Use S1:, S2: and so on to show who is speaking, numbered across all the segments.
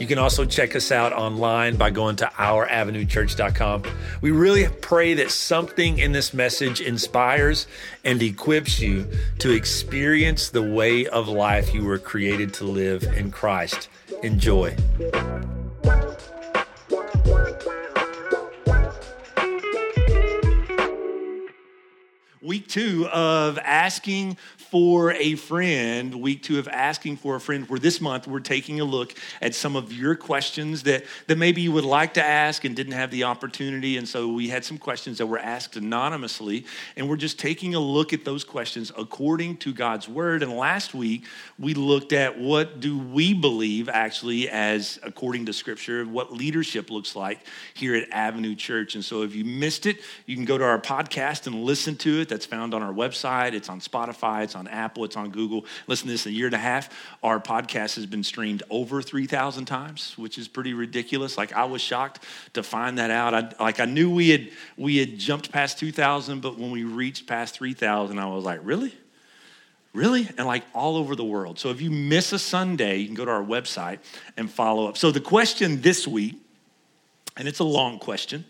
S1: You can also check us out online by going to ouravenuechurch.com. We really pray that something in this message inspires and equips you to experience the way of life you were created to live in Christ. Enjoy. Week two of asking for a friend, week two of asking for a friend, where this month we're taking a look at some of your questions that, that maybe you would like to ask and didn't have the opportunity. And so we had some questions that were asked anonymously, and we're just taking a look at those questions according to God's word. And last week we looked at what do we believe actually as according to scripture, what leadership looks like here at Avenue Church. And so if you missed it, you can go to our podcast and listen to it. That's found on our website, it's on Spotify, it's on on Apple, it's on Google. Listen to this, a year and a half, our podcast has been streamed over 3,000 times, which is pretty ridiculous. Like I was shocked to find that out. I, like I knew we had, we had jumped past 2,000, but when we reached past 3,000, I was like, really? Really? And like all over the world. So if you miss a Sunday, you can go to our website and follow up. So the question this week, and it's a long question.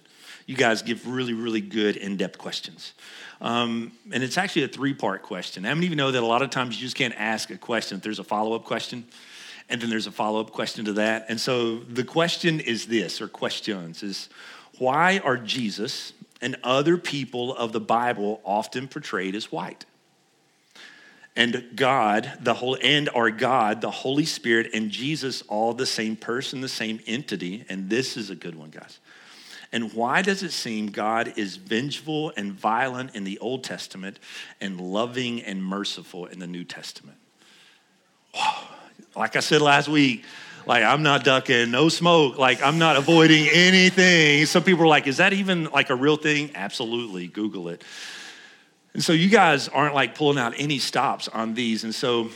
S1: You guys give really, really good in depth questions. Um, and it's actually a three part question. How many of you know that a lot of times you just can't ask a question if there's a follow up question? And then there's a follow up question to that. And so the question is this, or questions, is why are Jesus and other people of the Bible often portrayed as white? and God, the whole and our God, the Holy Spirit, and Jesus, all the same person, the same entity. And this is a good one, guys. And why does it seem God is vengeful and violent in the Old Testament and loving and merciful in the New Testament? Like I said last week, like I'm not ducking, no smoke, like I'm not avoiding anything. Some people are like, is that even like a real thing? Absolutely, Google it. And so you guys aren't like pulling out any stops on these. And so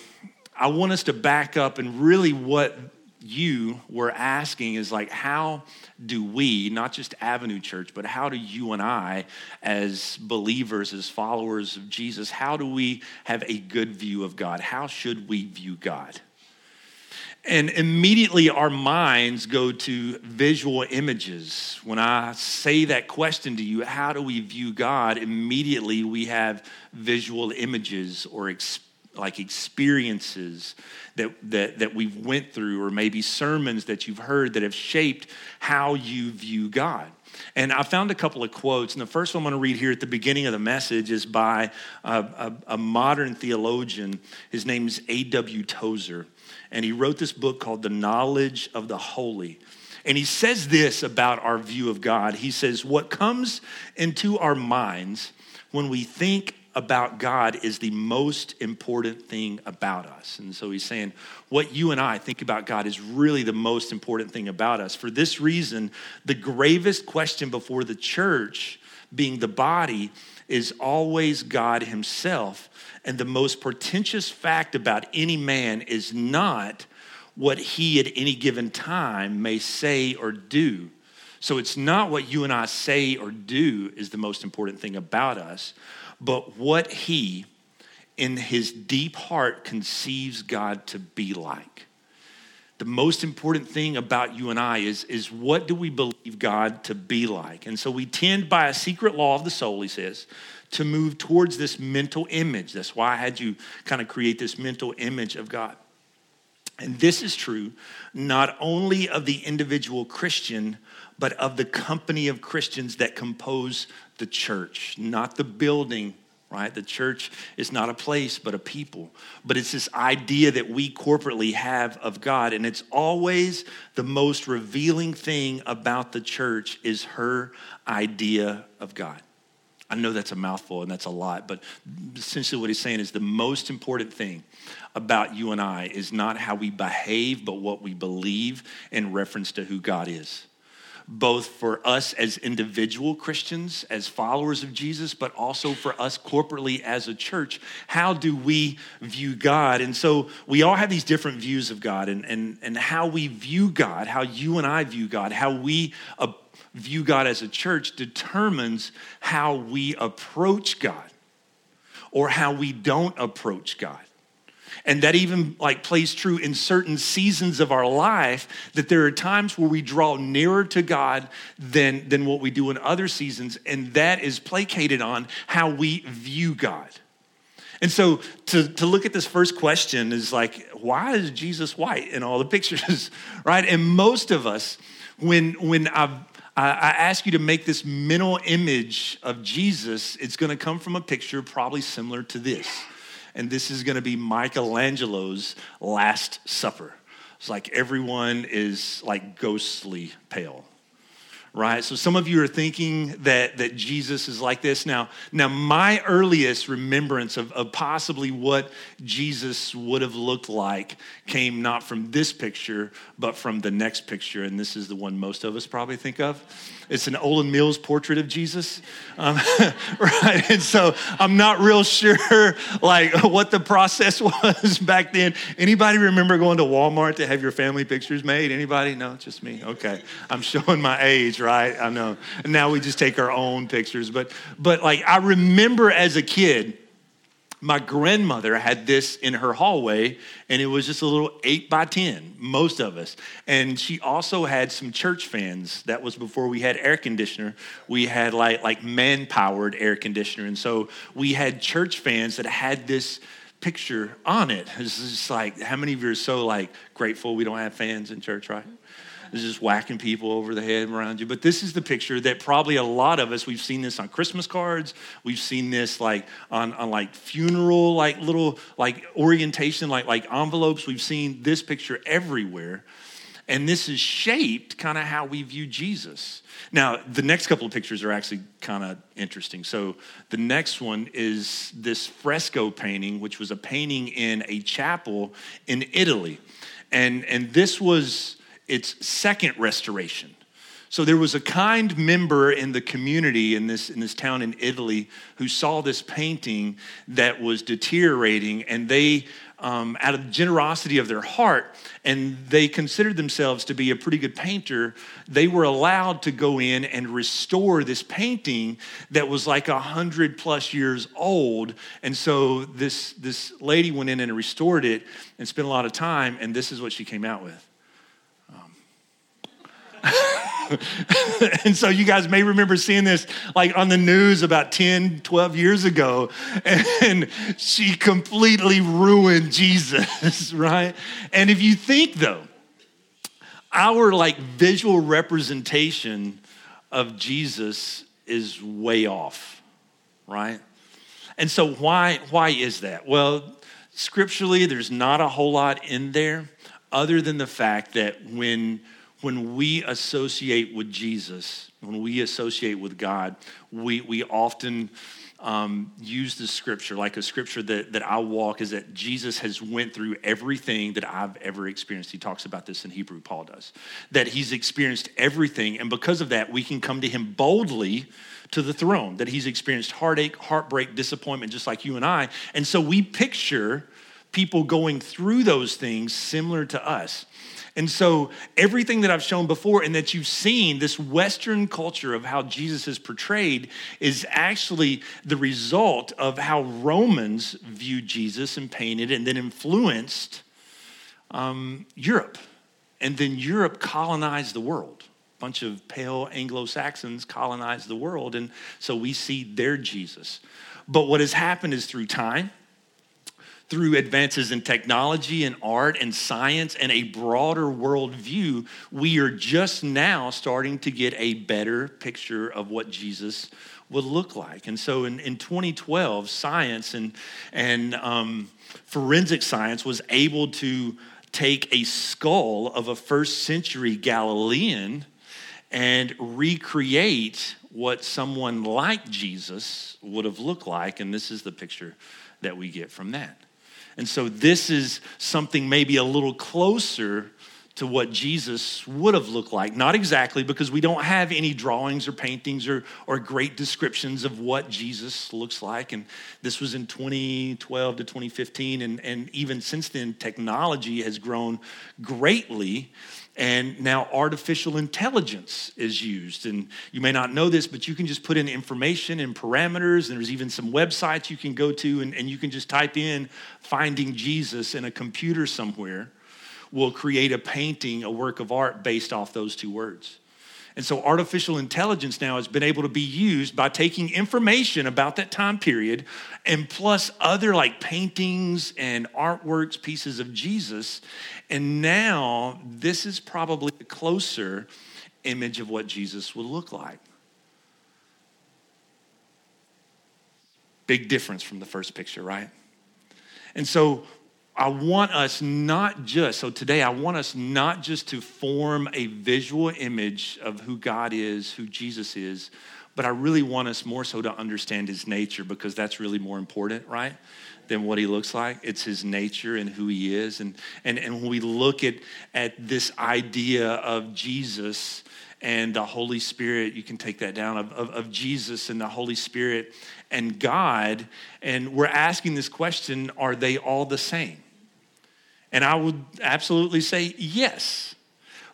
S1: I want us to back up and really what you were asking is like, how do we, not just Avenue Church, but how do you and I, as believers, as followers of Jesus, how do we have a good view of God? How should we view God? And immediately our minds go to visual images. When I say that question to you, how do we view God? Immediately we have visual images or experiences like experiences that, that, that we've went through or maybe sermons that you've heard that have shaped how you view god. And i found a couple of quotes and the first one i'm going to read here at the beginning of the message is by a, a, a modern theologian. His name is a.w tozer and he wrote this book called the knowledge of the holy. And he says this about our view of god. He says what comes into our minds when we think about God is the most important thing about us. And so he's saying, what you and I think about God is really the most important thing about us. For this reason, the gravest question before the church, being the body, is always God Himself. And the most portentous fact about any man is not what he at any given time may say or do. So it's not what you and I say or do is the most important thing about us but what he, in his deep heart, conceives God to be like. The most important thing about you and I is, is what do we believe God to be like? And so we tend, by a secret law of the soul, he says, to move towards this mental image. That's why I had you kind of create this mental image of God. And this is true not only of the individual Christian, but of the company of Christians that compose the church, not the building, right? The church is not a place, but a people. But it's this idea that we corporately have of God. And it's always the most revealing thing about the church is her idea of God. I know that's a mouthful and that's a lot, but essentially what he's saying is the most important thing about you and I is not how we behave, but what we believe in reference to who God is. Both for us as individual Christians, as followers of Jesus, but also for us corporately as a church. How do we view God? And so we all have these different views of God, and, and, and how we view God, how you and I view God, how we uh, view God as a church determines how we approach God or how we don't approach God. And that even like plays true in certain seasons of our life that there are times where we draw nearer to God than, than what we do in other seasons. And that is placated on how we view God. And so to, to look at this first question is like, why is Jesus white in all the pictures, right? And most of us, when, when I've I ask you to make this mental image of Jesus. It's to come from a picture probably similar to this. And this is going to be Michelangelo's Last Supper. It's like everyone is like ghostly pale right? So some of you are thinking that, that Jesus is like this. Now, now my earliest remembrance of, of possibly what Jesus would have looked like came not from this picture, but from the next picture. And this is the one most of us probably think of. It's an Olan Mills portrait of Jesus, um, right? And so I'm not real sure like what the process was back then. Anybody remember going to Walmart to have your family pictures made? Anybody? No, just me. Okay, I'm showing my age, right? I know. Now we just take our own pictures, but but like I remember as a kid my grandmother had this in her hallway, and it was just a little eight by 10, most of us. And she also had some church fans. That was before we had air conditioner. We had like, like man powered air conditioner. And so we had church fans that had this picture on it. It's just like, how many of you are so like grateful we don't have fans in church, right? Is just whacking people over the head around you. But this is the picture that probably a lot of us, we've seen this on Christmas cards. We've seen this like on, on like funeral, like little like orientation, like, like envelopes. We've seen this picture everywhere. And this is shaped kind of how we view Jesus. Now, the next couple of pictures are actually kind of interesting. So, the next one is this fresco painting, which was a painting in a chapel in Italy. And, and this was its second restoration. So there was a kind member in the community in this, in this town in Italy who saw this painting that was deteriorating, and they, um, out of the generosity of their heart, and they considered themselves to be a pretty good painter, they were allowed to go in and restore this painting that was like a hundred plus years old. And so this, this lady went in and restored it and spent a lot of time, and this is what she came out with. and so you guys may remember seeing this like on the news about 10, 12 years ago. And she completely ruined Jesus, right? And if you think though, our like visual representation of Jesus is way off, right? And so why why is that? Well, scripturally there's not a whole lot in there other than the fact that when when we associate with Jesus, when we associate with God, we, we often um, use the scripture, like a scripture that, that I walk, is that Jesus has went through everything that I've ever experienced. He talks about this in Hebrew, Paul does. That he's experienced everything, and because of that, we can come to him boldly to the throne. That he's experienced heartache, heartbreak, disappointment, just like you and I. And so we picture people going through those things similar to us. And so, everything that I've shown before and that you've seen, this Western culture of how Jesus is portrayed, is actually the result of how Romans viewed Jesus and painted and then influenced um, Europe. And then Europe colonized the world. A bunch of pale Anglo Saxons colonized the world. And so we see their Jesus. But what has happened is through time, through advances in technology and art and science and a broader worldview, we are just now starting to get a better picture of what Jesus would look like. And so in, in 2012, science and, and um, forensic science was able to take a skull of a first century Galilean and recreate what someone like Jesus would have looked like. And this is the picture that we get from that. And so this is something maybe a little closer to what Jesus would have looked like. Not exactly, because we don't have any drawings or paintings or, or great descriptions of what Jesus looks like. And this was in 2012 to 2015. And, and even since then, technology has grown greatly. And now artificial intelligence is used. And you may not know this, but you can just put in information and parameters. And there's even some websites you can go to, and, and you can just type in finding Jesus in a computer somewhere will create a painting, a work of art based off those two words. And so artificial intelligence now has been able to be used by taking information about that time period and plus other like paintings and artworks, pieces of Jesus. And now this is probably a closer image of what Jesus would look like. Big difference from the first picture, right? And so I want us not just, so today I want us not just to form a visual image of who God is, who Jesus is, but I really want us more so to understand his nature because that's really more important, right? Than what he looks like. It's his nature and who he is. And, and, and when we look at, at this idea of Jesus and the Holy Spirit, you can take that down, of, of, of Jesus and the Holy Spirit and God, and we're asking this question are they all the same? And I would absolutely say yes.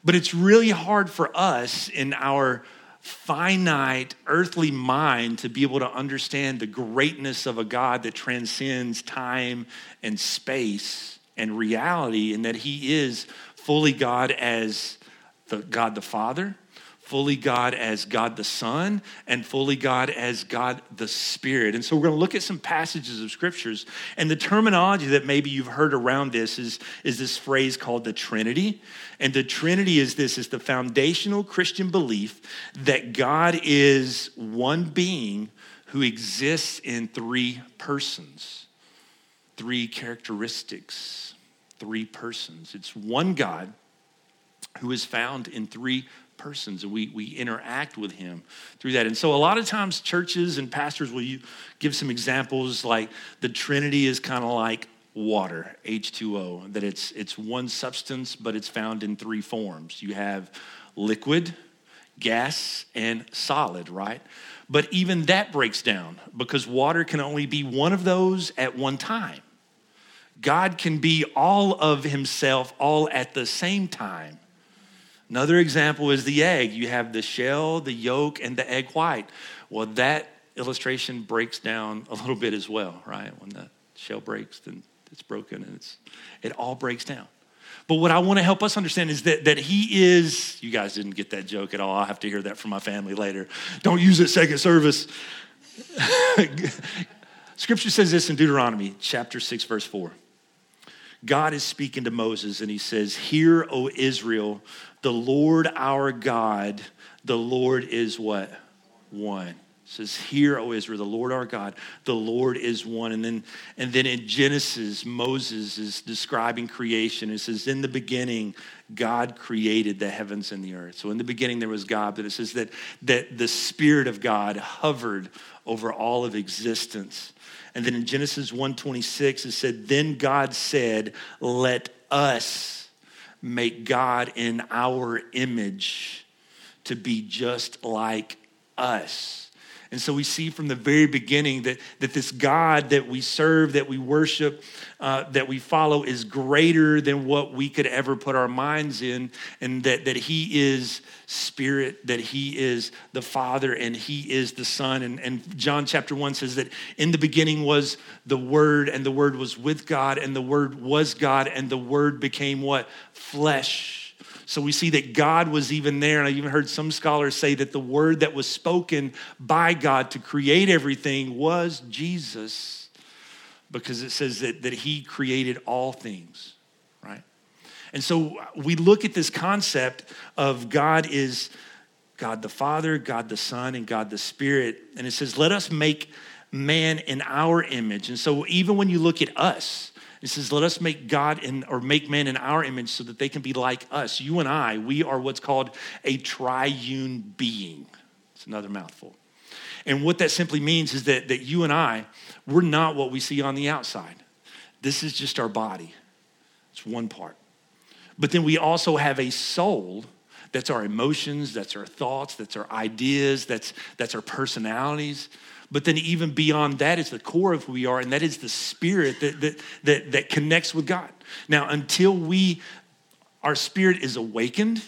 S1: But it's really hard for us in our finite earthly mind to be able to understand the greatness of a God that transcends time and space and reality, and that He is fully God as the God the Father, fully God as God the Son, and fully God as God the Spirit. And so we're going to look at some passages of scriptures. And the terminology that maybe you've heard around this is, is this phrase called the Trinity. And the Trinity is this is the foundational Christian belief that God is one being who exists in three persons, three characteristics, three persons. It's one God who is found in three persons and we, we interact with him through that. And so a lot of times churches and pastors will give some examples like the trinity is kind of like water h2o that it's it's one substance but it's found in three forms. You have liquid gas and solid right? But even that breaks down because water can only be one of those at one time. God can be all of himself all at the same time Another example is the egg. You have the shell, the yolk, and the egg white. Well, that illustration breaks down a little bit as well, right? When the shell breaks, then it's broken and it's it all breaks down. But what I want to help us understand is that, that he is, you guys didn't get that joke at all. I'll have to hear that from my family later. Don't use it second service. Scripture says this in Deuteronomy chapter 6, verse 4. God is speaking to Moses and he says, Hear, O Israel, the Lord our God, the Lord is what? One. It says, Hear, O Israel, the Lord our God, the Lord is one. And then, and then in Genesis, Moses is describing creation. It says, In the beginning, God created the heavens and the earth. So in the beginning there was God, but it says that, that the Spirit of God hovered over all of existence. And then in Genesis 1:26 it said, Then God said, Let us make God in our image to be just like us. And so we see from the very beginning that, that this God that we serve, that we worship, uh, that we follow is greater than what we could ever put our minds in, and that, that He is Spirit, that He is the Father, and He is the Son. And, and John chapter 1 says that in the beginning was the Word, and the Word was with God, and the Word was God, and the Word became what? Flesh so we see that God was even there. And I even heard some scholars say that the word that was spoken by God to create everything was Jesus, because it says that, that he created all things, right? And so we look at this concept of God is God the Father, God the Son, and God the Spirit. And it says, let us make man in our image. And so even when you look at us, it says, Let us make God in, or make man in our image so that they can be like us. You and I, we are what's called a triune being. It's another mouthful. And what that simply means is that, that you and I, we're not what we see on the outside. This is just our body, it's one part. But then we also have a soul that's our emotions, that's our thoughts, that's our ideas, that's, that's our personalities. But then even beyond that is the core of who we are, and that is the spirit that, that, that, that connects with God. Now, until we, our spirit is awakened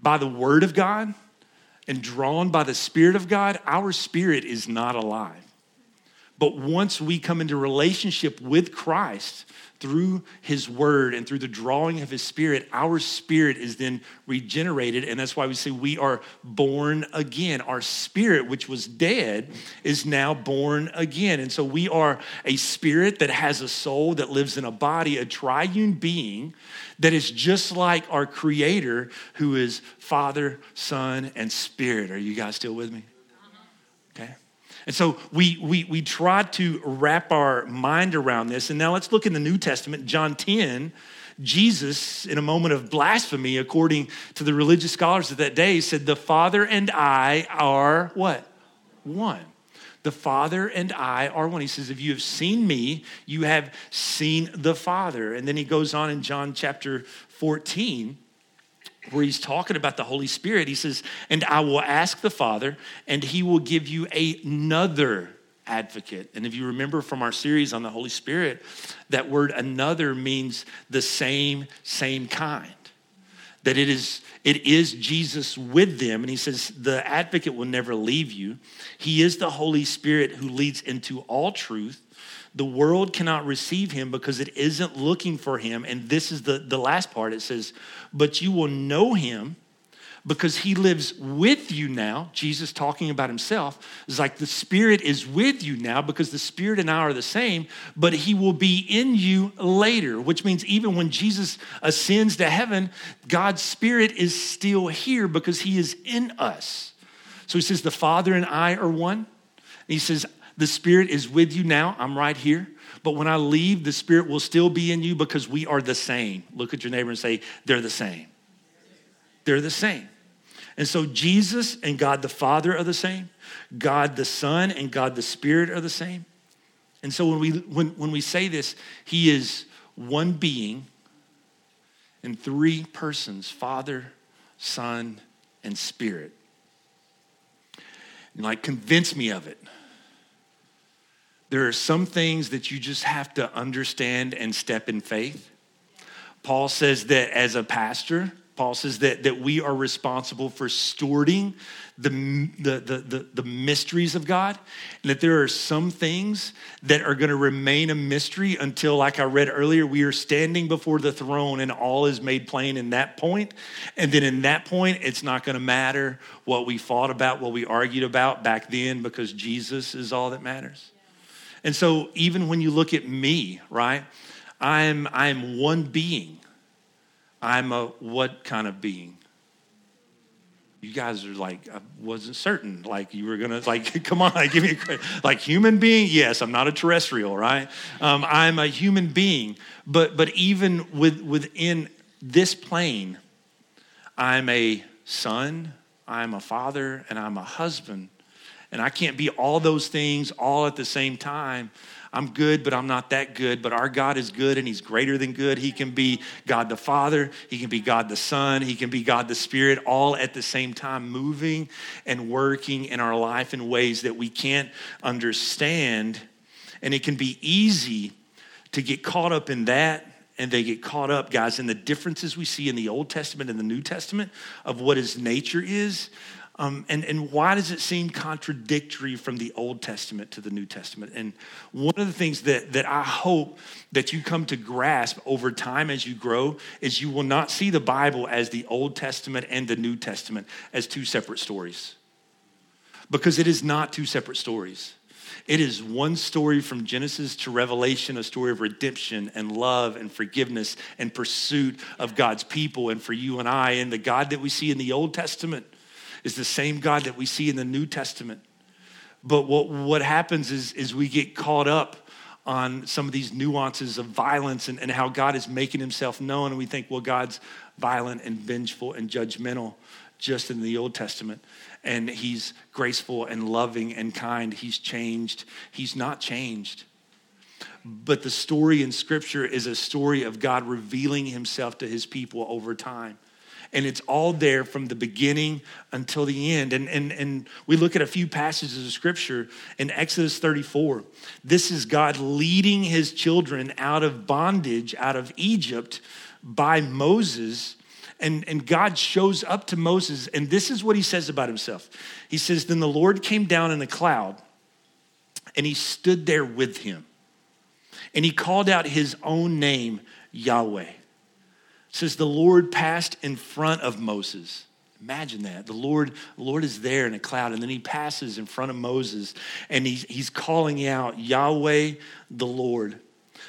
S1: by the word of God and drawn by the spirit of God, our spirit is not alive. But once we come into relationship with Christ, through his word and through the drawing of his spirit, our spirit is then regenerated. And that's why we say we are born again. Our spirit, which was dead, is now born again. And so we are a spirit that has a soul that lives in a body, a triune being that is just like our creator, who is Father, Son, and Spirit. Are you guys still with me? Okay. And so we, we, we try to wrap our mind around this. And now let's look in the New Testament, John 10. Jesus, in a moment of blasphemy, according to the religious scholars of that day, said, The Father and I are what? One. The Father and I are one. He says, If you have seen me, you have seen the Father. And then he goes on in John chapter 14 where he's talking about the Holy Spirit, he says, And I will ask the Father, and he will give you another advocate. And if you remember from our series on the Holy Spirit, that word another means the same, same kind. That it is, it is Jesus with them. And he says, The advocate will never leave you. He is the Holy Spirit who leads into all truth. The world cannot receive him because it isn't looking for him. And this is the, the last part it says, But you will know him because he lives with you now. Jesus talking about himself is like the Spirit is with you now because the Spirit and I are the same, but he will be in you later, which means even when Jesus ascends to heaven, God's Spirit is still here because he is in us. So he says, The Father and I are one. he says, the Spirit is with you now. I'm right here. But when I leave, the Spirit will still be in you because we are the same. Look at your neighbor and say, they're the same. They're the same. And so Jesus and God the Father are the same. God the Son and God the Spirit are the same. And so when we, when, when we say this, He is one being in three persons Father, Son, and Spirit. And like, convince me of it. There are some things that you just have to understand and step in faith. Paul says that as a pastor, Paul says that, that we are responsible for stewarding the, the, the, the, the mysteries of God, and that there are some things that are going to remain a mystery until, like I read earlier, we are standing before the throne and all is made plain in that point. And then in that point, it's not going to matter what we fought about, what we argued about back then, because Jesus is all that matters. And so even when you look at me, right? I'm I'm one being. I'm a what kind of being? You guys are like, I wasn't certain. Like you were gonna like, come on, give me a like human being. Yes, I'm not a terrestrial, right? Um, I'm a human being. But but even with within this plane, I'm a son, I'm a father, and I'm a husband and I can't be all those things all at the same time. I'm good, but I'm not that good. But our God is good and He's greater than good. He can be God the Father, He can be God the Son, He can be God the Spirit, all at the same time, moving and working in our life in ways that we can't understand. And it can be easy to get caught up in that. And they get caught up, guys, in the differences we see in the Old Testament and the New Testament of what His nature is um, and, and why does it seem contradictory from the Old Testament to the New Testament? And one of the things that, that I hope that you come to grasp over time as you grow is you will not see the Bible as the Old Testament and the New Testament as two separate stories. Because it is not two separate stories. It is one story from Genesis to Revelation, a story of redemption and love and forgiveness and pursuit of God's people and for you and I. And the God that we see in the Old Testament is the same God that we see in the New Testament. But what, what happens is, is we get caught up on some of these nuances of violence and, and how God is making himself known. And we think, well, God's violent and vengeful and judgmental just in the Old Testament. And he's graceful and loving and kind. He's changed. He's not changed. But the story in Scripture is a story of God revealing himself to his people over time. And it's all there from the beginning until the end. And, and, and we look at a few passages of Scripture in Exodus 34. This is God leading his children out of bondage, out of Egypt by Moses. And, and God shows up to Moses, and this is what he says about himself. He says, Then the Lord came down in a cloud, and he stood there with him. And he called out his own name, Yahweh. Says, The Lord passed in front of Moses. Imagine that. The Lord, the Lord is there in a cloud, and then he passes in front of Moses, and he's, he's calling out Yahweh the Lord,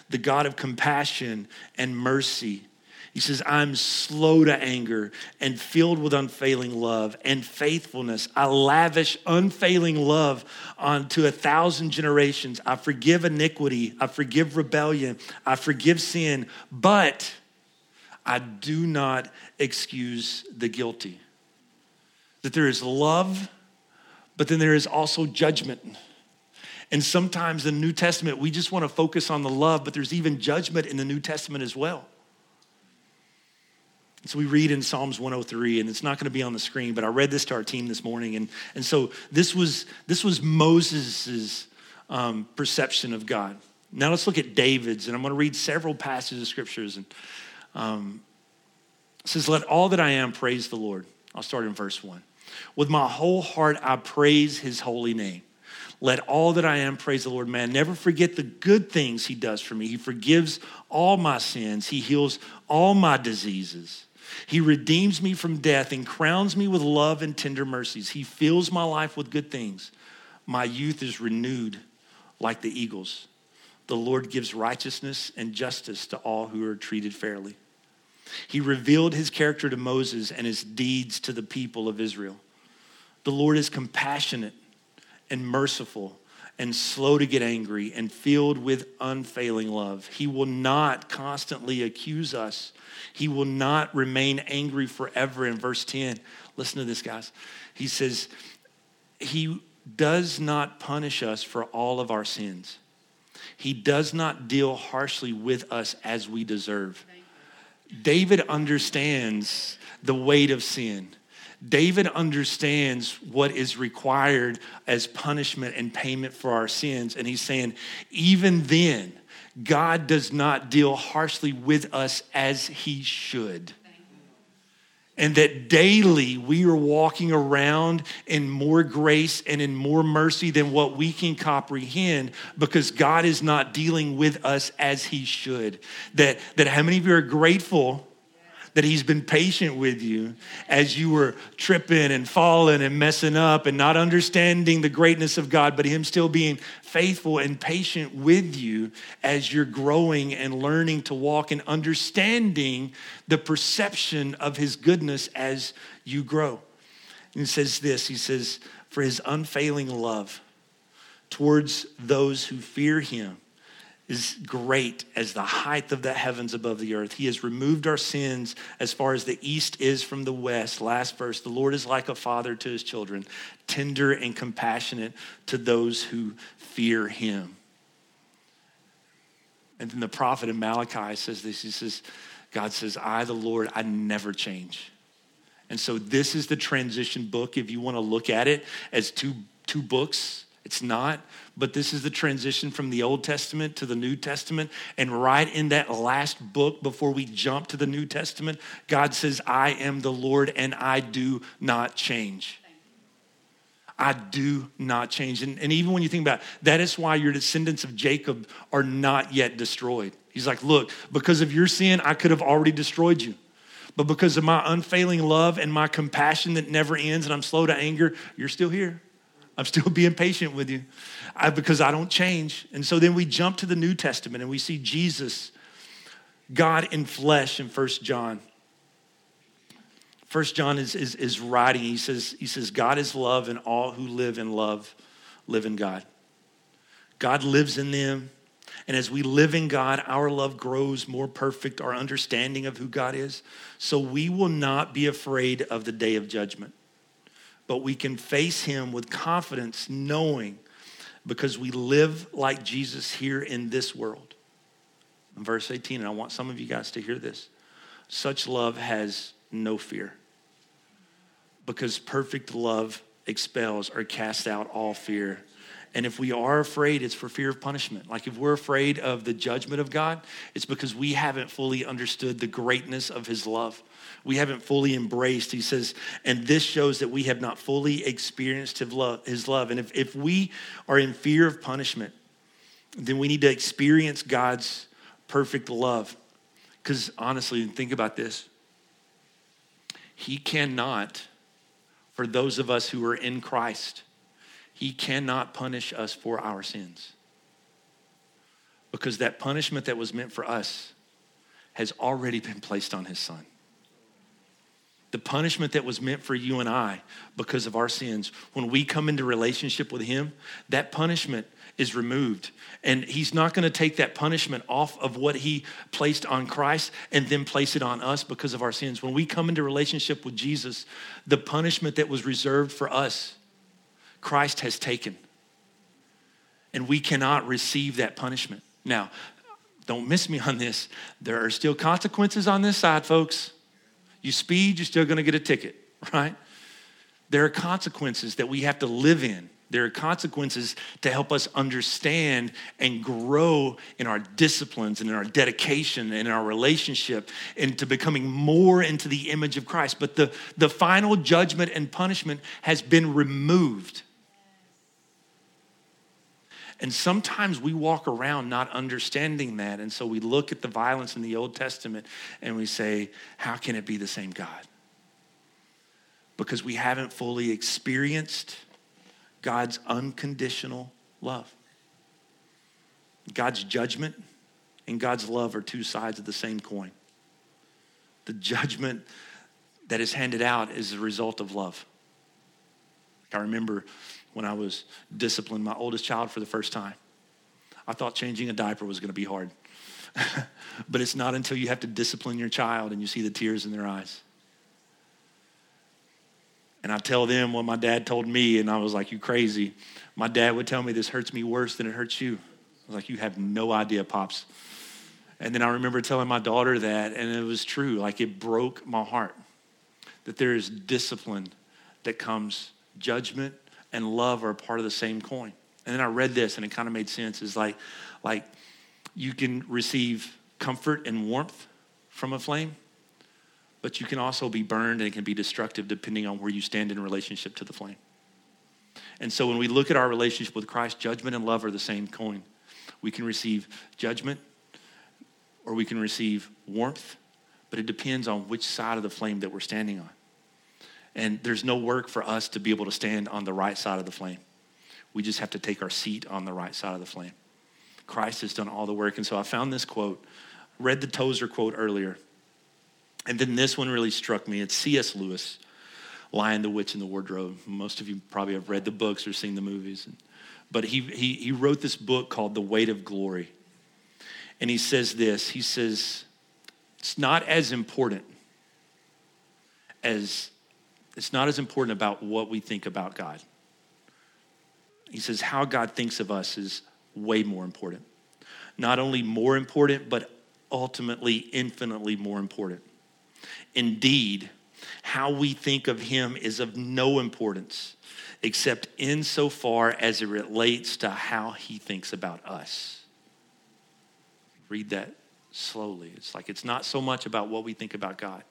S1: the God of compassion and mercy he says, I'm slow to anger and filled with unfailing love and faithfulness. I lavish unfailing love onto a thousand generations. I forgive iniquity. I forgive rebellion. I forgive sin, but I do not excuse the guilty. That there is love, but then there is also judgment. And sometimes in the New Testament, we just want to focus on the love, but there's even judgment in the New Testament as well. So we read in Psalms 103, and it's not going to be on the screen, but I read this to our team this morning. And, and so this was, this was Moses' um, perception of God. Now let's look at David's, and I'm going to read several passages of scriptures. And um, says, Let all that I am praise the Lord. I'll start in verse 1. With my whole heart, I praise his holy name. Let all that I am praise the Lord. Man, never forget the good things he does for me. He forgives all my sins, he heals all my diseases. He redeems me from death and crowns me with love and tender mercies. He fills my life with good things. My youth is renewed like the eagles. The Lord gives righteousness and justice to all who are treated fairly. He revealed his character to Moses and his deeds to the people of Israel. The Lord is compassionate and merciful and slow to get angry and filled with unfailing love. He will not constantly accuse us he will not remain angry forever. In verse 10, listen to this, guys. He says, He does not punish us for all of our sins. He does not deal harshly with us as we deserve. David understands the weight of sin. David understands what is required as punishment and payment for our sins. And he's saying, even then, God does not deal harshly with us as he should. And that daily we are walking around in more grace and in more mercy than what we can comprehend because God is not dealing with us as he should. That, that how many of you are grateful that he's been patient with you as you were tripping and falling and messing up and not understanding the greatness of God, but him still being faithful and patient with you as you're growing and learning to walk and understanding the perception of his goodness as you grow. And he says this he says, for his unfailing love towards those who fear him is great as the height of the heavens above the earth. He has removed our sins as far as the east is from the west. Last verse The Lord is like a father to his children, tender and compassionate to those who fear him. And then the prophet in Malachi says this He says, God says, I, the Lord, I never change. And so this is the transition book. If you want to look at it as two, two books, it's not, but this is the transition from the Old Testament to the New Testament. And right in that last book, before we jump to the New Testament, God says, I am the Lord and I do not change. I do not change. And, and even when you think about it, that is why your descendants of Jacob are not yet destroyed. He's like, Look, because of your sin, I could have already destroyed you. But because of my unfailing love and my compassion that never ends and I'm slow to anger, you're still here. I'm still being patient with you I, because I don't change. And so then we jump to the New Testament and we see Jesus, God in flesh in First John. First John is, is, is writing, he says, he says, God is love, and all who live in love live in God. God lives in them. And as we live in God, our love grows more perfect, our understanding of who God is. So we will not be afraid of the day of judgment but we can face him with confidence, knowing because we live like Jesus here in this world. In verse 18, and I want some of you guys to hear this such love has no fear because perfect love expels or casts out all fear. And if we are afraid, it's for fear of punishment. Like if we're afraid of the judgment of God, it's because we haven't fully understood the greatness of his love. We haven't fully embraced. He says, and this shows that we have not fully experienced his love. And if, if we are in fear of punishment, then we need to experience God's perfect love. Because honestly, think about this. He cannot for those of us who are in Christ, He cannot punish us for our sins. Because that punishment that was meant for us has already been placed on His Son. The punishment that was meant for you and I because of our sins, when we come into relationship with Him, that punishment is removed. And he's not going to take that punishment off of what he placed on Christ and then place it on us because of our sins. When we come into relationship with Jesus, the punishment that was reserved for us, Christ has taken. And we cannot receive that punishment. Now, don't miss me on this. There are still consequences on this side, folks. You speed, you're still going to get a ticket, right? There are consequences that we have to live in. There are consequences to help us understand and grow in our disciplines and in our dedication and in our relationship into becoming more into the image of Christ. But the, the final judgment and punishment has been removed. And sometimes we walk around not understanding that. And so we look at the violence in the Old Testament and we say, how can it be the same God? Because we haven't fully experienced God's unconditional love. God's judgment and God's love are two sides of the same coin. The judgment that is handed out is a result of love. I remember when I was disciplining my oldest child for the first time. I thought changing a diaper was going to be hard. but it's not until you have to discipline your child and you see the tears in their eyes and I tell them what my dad told me, and I was like, You crazy. My dad would tell me this hurts me worse than it hurts you. I was like, You have no idea, Pops. And then I remember telling my daughter that, and it was true. Like it broke my heart that there is discipline that comes, judgment and love are part of the same coin. And then I read this, and it kind of made sense. It's like, like you can receive comfort and warmth from a flame, but you can also be burned and it can be destructive depending on where you stand in relationship to the flame. And so when we look at our relationship with Christ, judgment and love are the same coin. We can receive judgment or we can receive warmth, but it depends on which side of the flame that we're standing on. And there's no work for us to be able to stand on the right side of the flame. We just have to take our seat on the right side of the flame. Christ has done all the work. And so I found this quote, read the Tozer quote earlier. And then this one really struck me. It's C.S. Lewis, Lion, the Witch, and the Wardrobe. Most of you probably have read the books or seen the movies. But he, he, he wrote this book called The Weight of Glory. And he says this He says, It's not as important as, it's not as important about what we think about God. He says, How God thinks of us is way more important. Not only more important, but ultimately infinitely more important. Indeed, how we think of him is of no importance except insofar as it relates to how he thinks about us. Read that slowly. It's like it's not so much about what we think about God,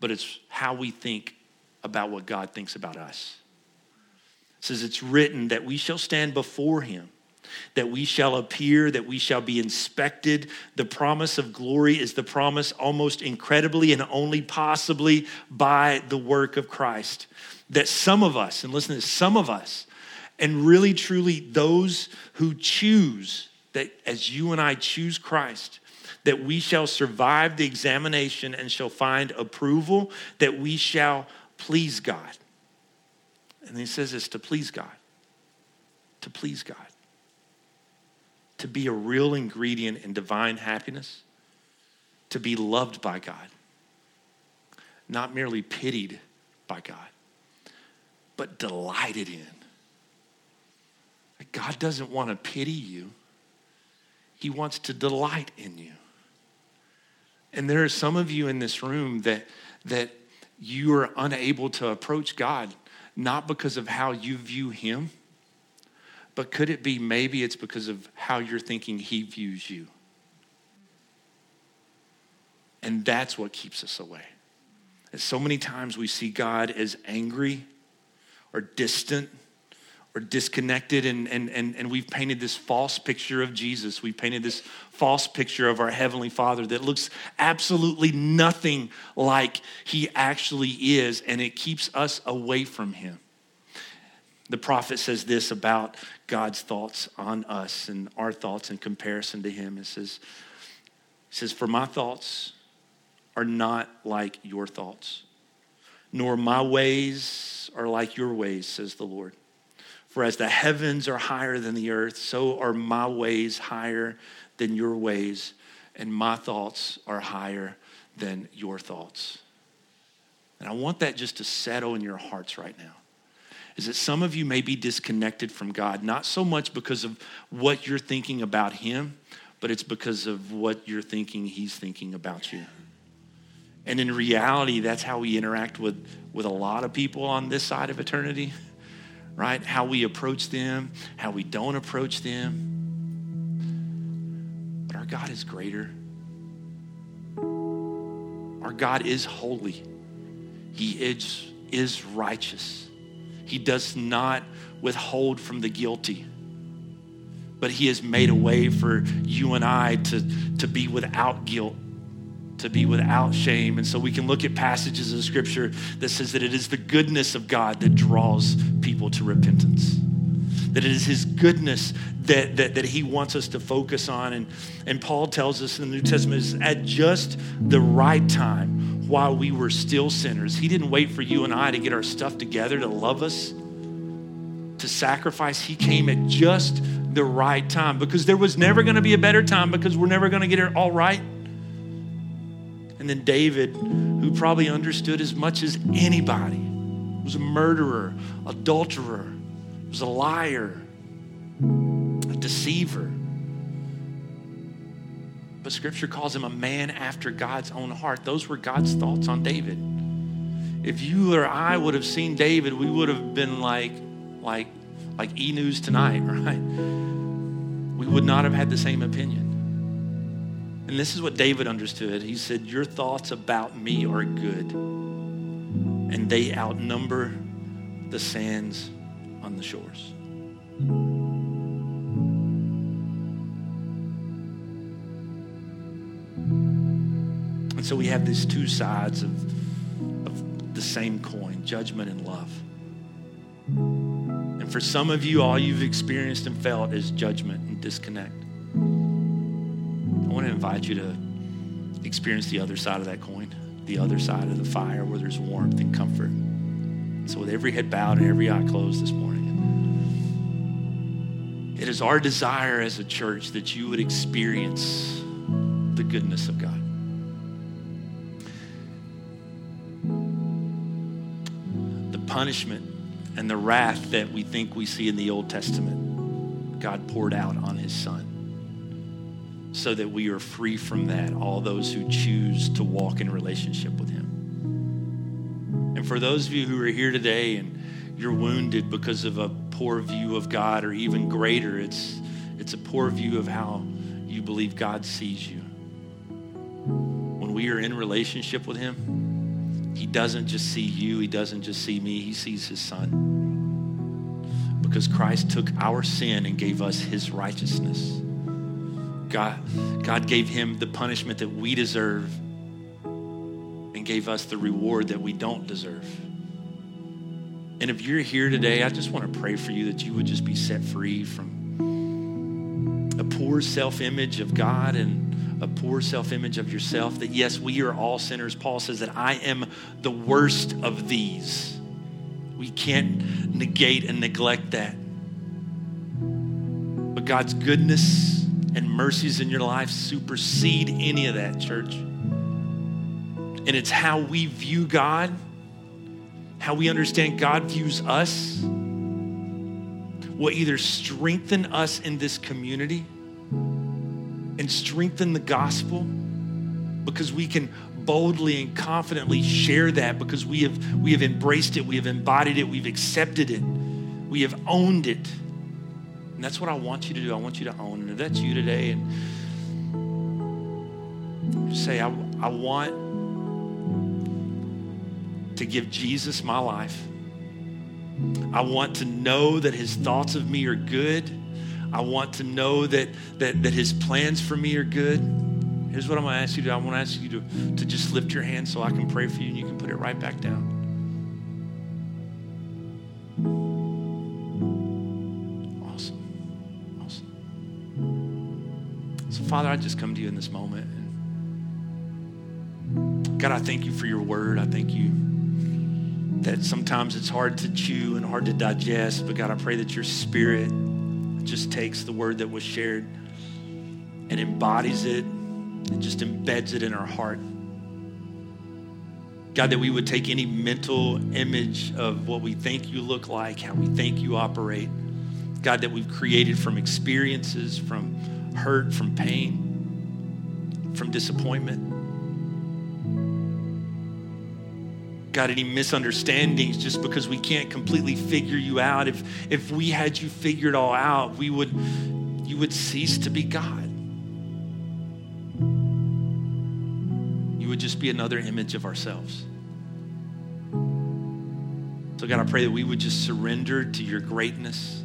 S1: but it's how we think about what God thinks about us. It says it's written that we shall stand before him that we shall appear, that we shall be inspected. The promise of glory is the promise almost incredibly and only possibly by the work of Christ. That some of us, and listen to this, some of us, and really truly those who choose, that as you and I choose Christ, that we shall survive the examination and shall find approval, that we shall please God. And he says this to please God. To please God to be a real ingredient in divine happiness, to be loved by God, not merely pitied by God, but delighted in. God doesn't want to pity you, He wants to delight in you. And there are some of you in this room that, that you are unable to approach God, not because of how you view Him, but could it be maybe it's because of how you're thinking He views you? And that's what keeps us away. And so many times we see God as angry or distant or disconnected, and, and, and, and we've painted this false picture of Jesus. We've painted this false picture of our Heavenly Father that looks absolutely nothing like He actually is, and it keeps us away from Him. The prophet says this about God's thoughts on us and our thoughts in comparison to Him. It says, it says For my thoughts are not like your thoughts, nor my ways are like your ways, says the Lord. For as the heavens are higher than the earth, so are my ways higher than your ways, and my thoughts are higher than your thoughts. And I want that just to settle in your hearts right now. Is that some of you may be disconnected from God, not so much because of what you're thinking about Him, but it's because of what you're thinking He's thinking about you. And in reality, that's how we interact with, with a lot of people on this side of eternity right? How we approach them, how we don't approach them. But our God is greater. Our God is holy. He is, is righteous. He does not withhold from the guilty. But He has made a way for you and I to, to be without guilt to be without shame. And so we can look at passages of scripture that says that it is the goodness of God that draws people to repentance. That it is his goodness that, that, that he wants us to focus on. And, and Paul tells us in the New Testament is at just the right time while we were still sinners. He didn't wait for you and I to get our stuff together to love us, to sacrifice. He came at just the right time because there was never going to be a better time because we're never going to get it all right. And then David, who probably understood as much as anybody, was a murderer, adulterer, was a liar, a deceiver. But scripture calls him a man after God's own heart. Those were God's thoughts on David. If you or I would have seen David, we would have been like, like, like E News tonight, right? We would not have had the same opinion. And this is what David understood. He said, Your thoughts about me are good, and they outnumber the sands on the shores. And so we have these two sides of, of the same coin judgment and love. And for some of you, all you've experienced and felt is judgment and disconnect want to invite you to experience the other side of that coin, the other side of the fire where there's warmth and comfort. So, with every head bowed and every eye closed this morning, it is our desire as a church that you would experience the goodness of God. The punishment and the wrath that we think we see in the Old Testament, God poured out on his son so that we are free from that, all those who choose to walk in relationship with Him. And for those of you who are here today and you're wounded because of a poor view of God, or even greater, it's, it's a poor view of how you believe God sees you. When we are in relationship with Him, He doesn't just see you, He doesn't just see me, He sees His Son. Because Christ took our sin and gave us His righteousness. God, God gave him the punishment that we deserve and gave us the reward that we don't deserve. And if you're here today, I just want to pray for you that you would just be set free from a poor self image of God and a poor self image of yourself. That yes, we are all sinners. Paul says that I am the worst of these. We can't negate and neglect that. But God's goodness, and mercies in your life supersede any of that, church. And it's how we view God, how we understand God views us. will either strengthen us in this community and strengthen the gospel because we can boldly and confidently share that because we have we have embraced it, we have embodied it, we've accepted it, we have owned it. And that's what I want you to do. I want you to own. And if that's you today, and say, I, I want to give Jesus my life. I want to know that his thoughts of me are good. I want to know that, that, that his plans for me are good. Here's what I'm going to ask you to do. I want to ask you to, to just lift your hand so I can pray for you and you can put it right back down. Father, I just come to you in this moment. And God, I thank you for your word. I thank you that sometimes it's hard to chew and hard to digest, but God, I pray that your spirit just takes the word that was shared and embodies it and just embeds it in our heart. God, that we would take any mental image of what we think you look like, how we think you operate. God, that we've created from experiences, from hurt, from pain, from disappointment. God, any misunderstandings just because we can't completely figure you out. If, if we had you figured all out, we would, you would cease to be God. You would just be another image of ourselves. So, God, I pray that we would just surrender to your greatness,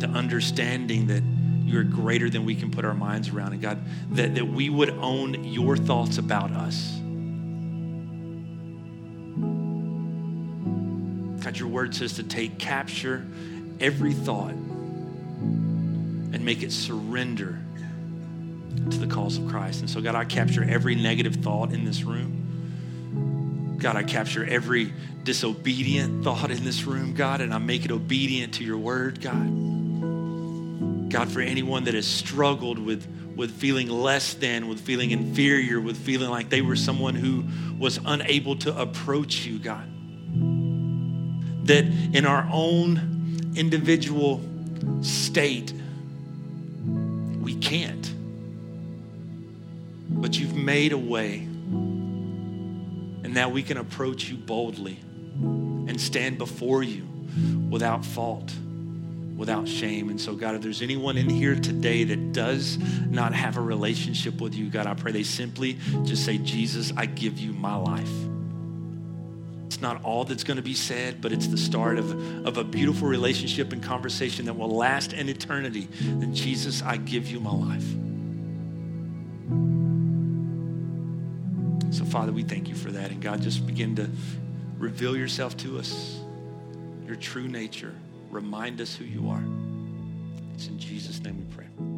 S1: to understanding that you're greater than we can put our minds around. And God, that, that we would own your thoughts about us God, your word says to take, capture every thought and make it surrender to the cause of Christ. And so, God, I capture every negative thought in this room. God, I capture every disobedient thought in this room, God, and I make it obedient to your word, God. God, for anyone that has struggled with, with feeling less than, with feeling inferior, with feeling like they were someone who was unable to approach you, God that in our own individual state, we can't. But you've made a way. And now we can approach you boldly and stand before you without fault, without shame. And so, God, if there's anyone in here today that does not have a relationship with you, God, I pray they simply just say, Jesus, I give you my life. It's not all that's going to be said, but it's the start of, of a beautiful relationship and conversation that will last an eternity. Then, Jesus, I give you my life. So, Father, we thank you for that. And God, just begin to reveal yourself to us, your true nature. Remind us who you are. It's in Jesus' name we pray.